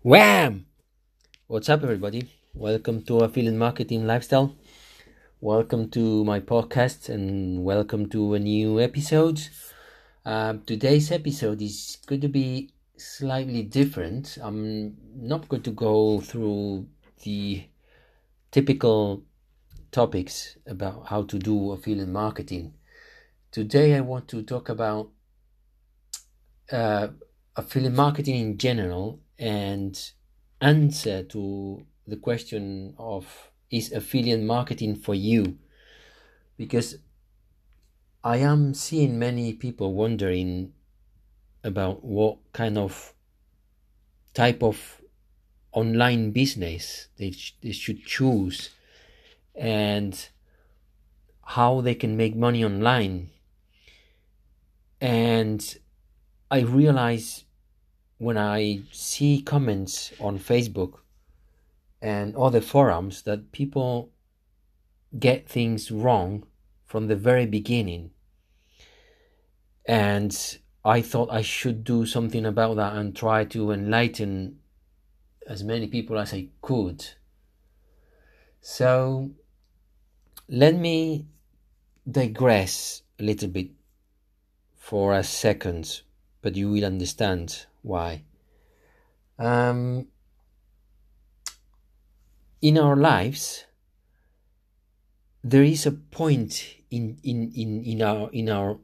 Wham! What's up, everybody? Welcome to Affiliate Marketing Lifestyle. Welcome to my podcast and welcome to a new episode. Uh, today's episode is going to be slightly different. I'm not going to go through the typical topics about how to do affiliate marketing. Today, I want to talk about uh, affiliate marketing in general and answer to the question of is affiliate marketing for you? Because i am seeing many people wondering about what kind of type of online business they, sh- they should choose and how they can make money online. And i realize when I see comments on Facebook and other forums that people get things wrong from the very beginning. And I thought I should do something about that and try to enlighten as many people as I could. So let me digress a little bit for a second, but you will understand why? Um, in our lives, there is a point in, in, in, in our in our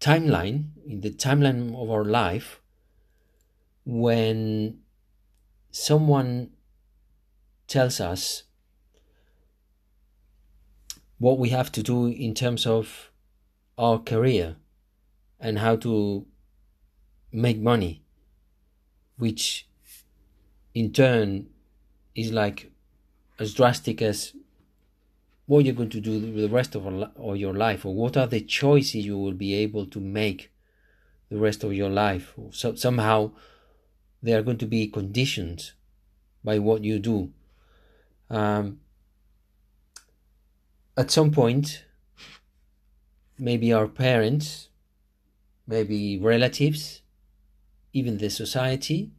timeline, in the timeline of our life, when someone tells us what we have to do in terms of our career and how to make money, which in turn is like as drastic as what you're going to do the rest of, of your life, or what are the choices you will be able to make the rest of your life. So somehow they are going to be conditioned by what you do. Um, at some point, maybe our parents, maybe relatives, even the society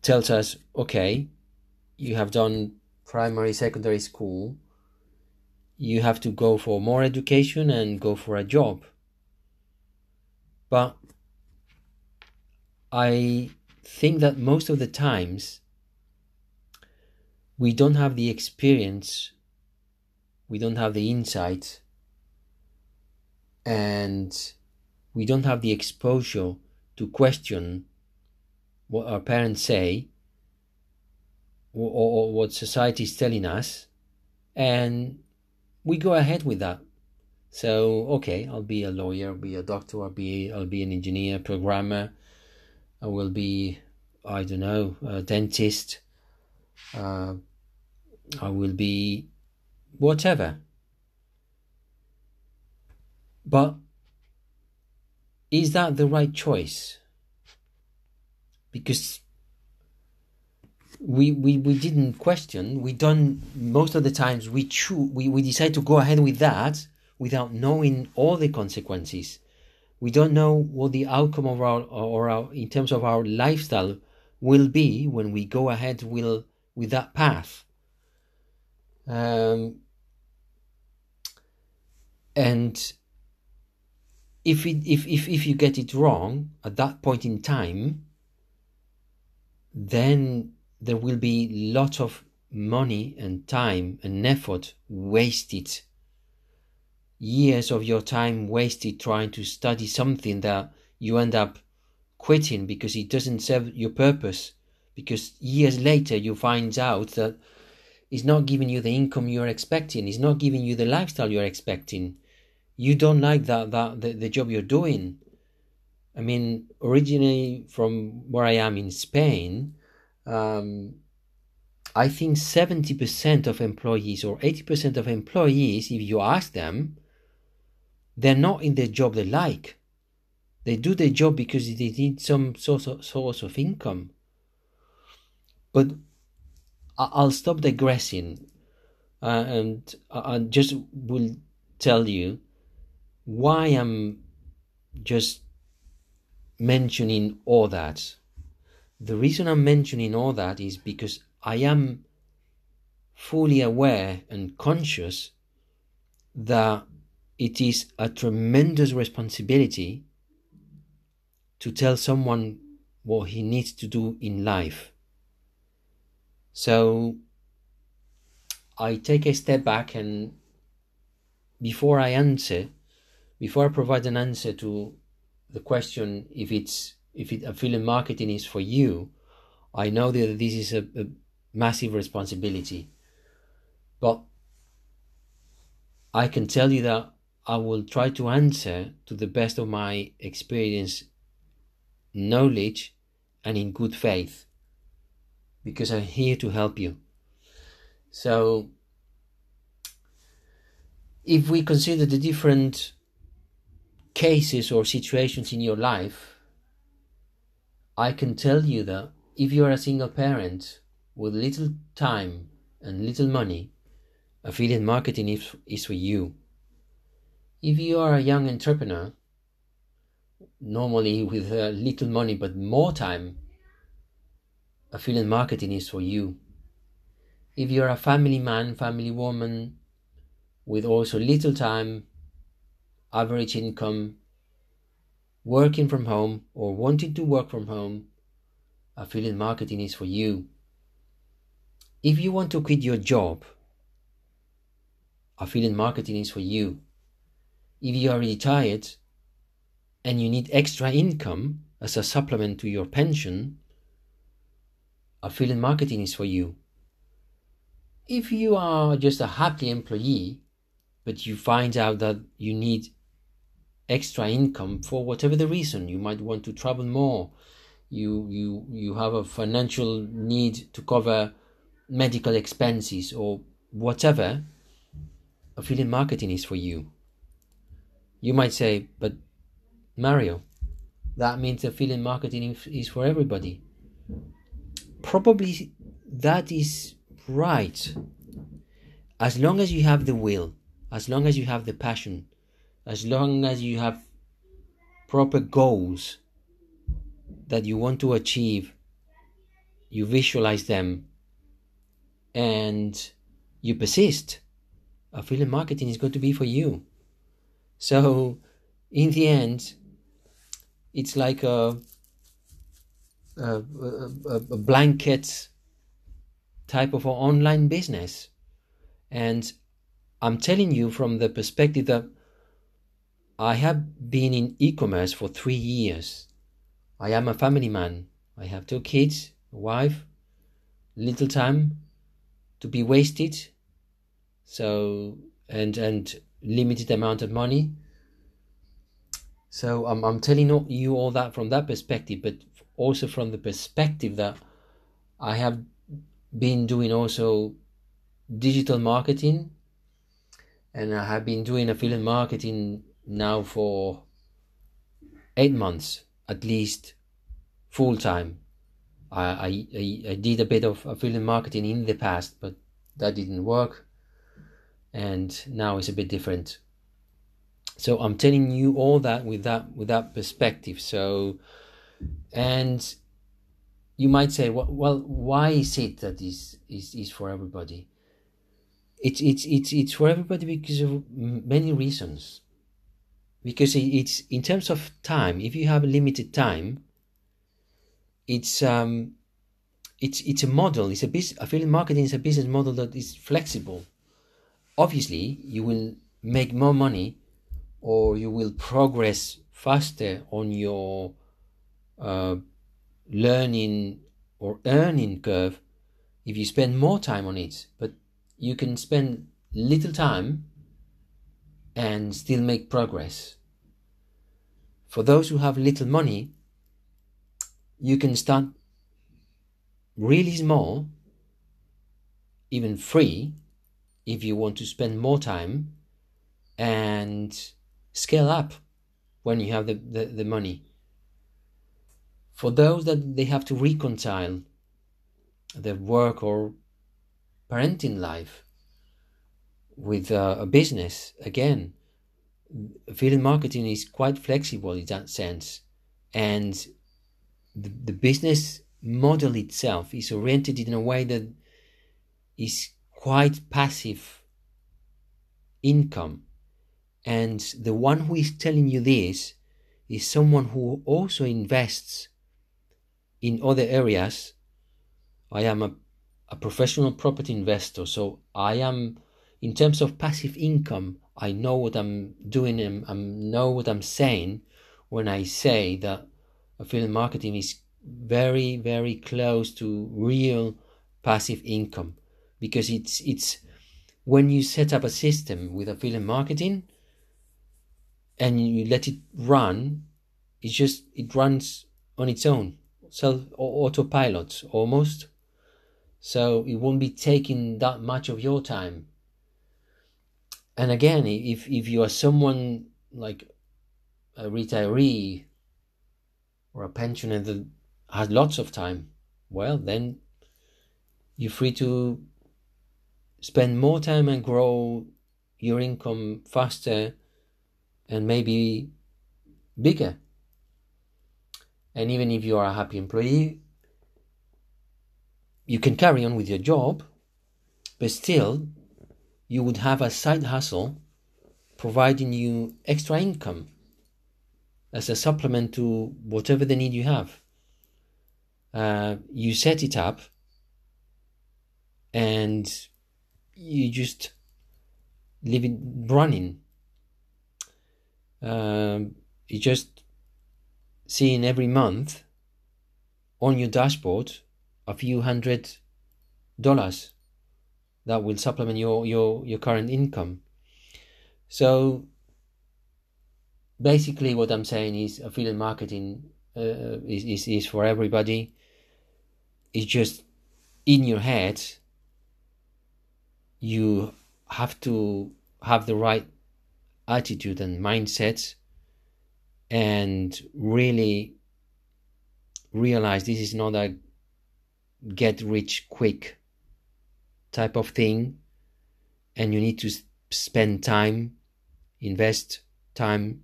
tells us okay you have done primary secondary school. You have to go for more education and go for a job. But i think that most of the times we don't have the experience we don't have the insight and we don't have the exposure to question what our parents say or, or, what society is telling us, and we go ahead with that. So okay, I'll be a lawyer, I'll be a doctor, I'll be I'll be an engineer, programmer, I will be I don't know a dentist, uh, I will be whatever. But is that the right choice? Because we, we, we didn't question, we don't, most of the times we choose, we, we decide to go ahead with that without knowing all the consequences. We don't know what the outcome of our, or our, in terms of our lifestyle will be when we go ahead will, with that path. Um, and if, it, if, if, if you get it wrong at that point in time, then there will be lots of money and time and effort wasted. Years of your time wasted trying to study something that you end up quitting because it doesn't serve your purpose. Because years later you find out that it's not giving you the income you're expecting, it's not giving you the lifestyle you're expecting you don't like that that the, the job you're doing. I mean originally from where i am in spain um, i think 70% of employees or 80% of employees if you ask them they're not in the job they like. They do the job because they need some source of, source of income. But i'll stop digressing uh, and i just will tell you why I'm just mentioning all that the reason I'm mentioning all that is because I am fully aware and conscious that it is a tremendous responsibility to tell someone what he needs to do in life. So I take a step back and before I answer, before I provide an answer to the question if it's if it, affiliate marketing is for you, I know that this is a, a massive responsibility. But I can tell you that I will try to answer to the best of my experience, knowledge, and in good faith because I'm here to help you. So, if we consider the different cases or situations in your life, I can tell you that if you are a single parent with little time and little money, affiliate marketing is, is for you. If you are a young entrepreneur, normally with uh, little money but more time, affiliate marketing is for you. If you're a family man, family woman, with also little time, average income, working from home or wanting to work from home, affiliate marketing is for you. If you want to quit your job, affiliate marketing is for you. If you are retired and you need extra income as a supplement to your pension, affiliate marketing is for you. If you are just a happy employee, but you find out that you need extra income for whatever the reason, you might want to travel more, you you you have a financial need to cover medical expenses or whatever, affiliate marketing is for you. You might say, but Mario, that means affiliate marketing is for everybody probably that is right. As long as you have the will, as long as you have the passion, as long as you have proper goals that you want to achieve, you visualize them, and you persist, affiliate marketing is going to be for you. So, in the end, it's like a a, a, a blanket type of online business. And I'm telling you from the perspective that I have been in e commerce for three years. I am a family man. I have two kids, a wife, little time to be wasted. So, and, and limited amount of money. So I'm, I'm telling you all that from that perspective, but also from the perspective that I have been doing also digital marketing and I have been doing affiliate marketing now for eight months at least full time. I, I, I did a bit of affiliate marketing in the past, but that didn't work. And now it's a bit different. So I'm telling you all that with that with that perspective. So and you might say, well, why is it that is is is for everybody? It's it's it's it's for everybody because of many reasons. Because it's in terms of time. If you have limited time, it's um, it's it's a model. It's a business. Affiliate marketing is a business model that is flexible. Obviously, you will make more money, or you will progress faster on your uh, learning or earning curve if you spend more time on it, but you can spend little time and still make progress. For those who have little money, you can start really small, even free, if you want to spend more time and scale up when you have the, the, the money. For those that they have to reconcile their work or parenting life with uh, a business again affiliate marketing is quite flexible in that sense and the, the business model itself is oriented in a way that is quite passive income. And the one who is telling you this is someone who also invests in other areas. I am a, a professional property investor, so I am, in terms of passive income, I know what I'm doing and I know what I'm saying when I say that affiliate marketing is very, very close to real passive income because it's it's when you set up a system with affiliate marketing and you let it run, it just it runs on its own, self autopilot almost. So it won't be taking that much of your time. And again, if if you are someone like a retiree or a pensioner that has lots of time, well then you're free to spend more time and grow your income faster and maybe bigger. And even if you are a happy employee, you can carry on with your job, but still you would have a side hustle providing you extra income as a supplement to whatever the need you have. Uh, you set it up and you just leave it running. Um, you just seeing every month on your dashboard a few hundred dollars that will supplement your, your, your current income. So basically what I'm saying is affiliate marketing uh, is, is, is for everybody. It's just in your head you have to have the right attitude and mindset and really realize this is not a get rich quick type of thing and you need to spend time invest time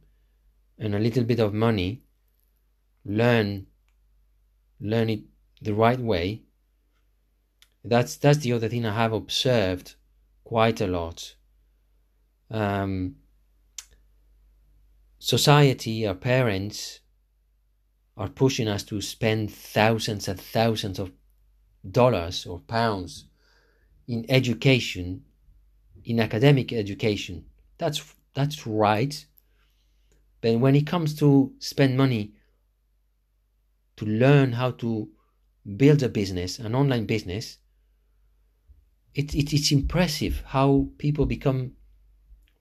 and a little bit of money learn learn it the right way that's that's the other thing i have observed quite a lot. Um, society, our parents, are pushing us to spend thousands and thousands of dollars or pounds in education, in academic education. That's that's right. But when it comes to spend money to learn how to build a business, an online business, it, it, it's impressive how people become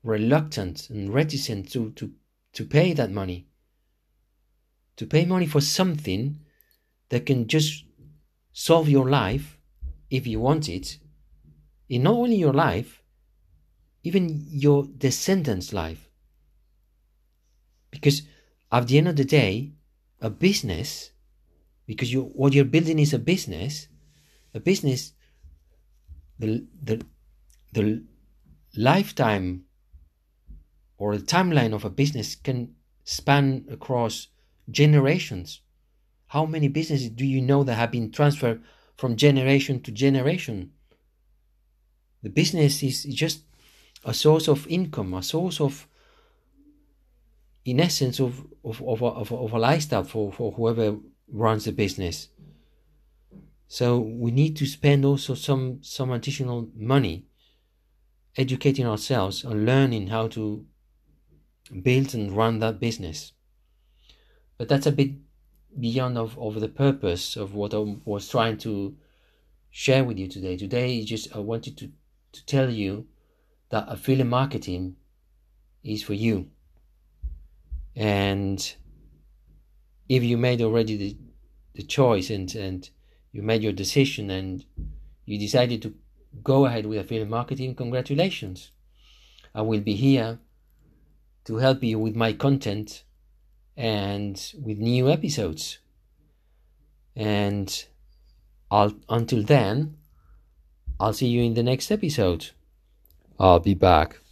reluctant and reticent to, to, to pay that money. To pay money for something that can just solve your life if you want it, in not only your life, even your descendants' life. Because at the end of the day, a business, because you what you're building is a business, a business the, the, the lifetime or the timeline of a business can span across generations. How many businesses do you know that have been transferred from generation to generation? The business is just a source of income, a source of, in essence, of, of, of, a, of, a, of a lifestyle for, for whoever runs the business. So we need to spend also some some additional money educating ourselves and learning how to build and run that business. But that's a bit beyond of, of the purpose of what I was trying to share with you today. Today just I wanted to, to tell you that affiliate marketing is for you. And if you made already the, the choice and, and you made your decision and you decided to go ahead with affiliate marketing, congratulations. I will be here to help you with my content and with new episodes. And I'll, until then, I'll see you in the next episode. I'll be back.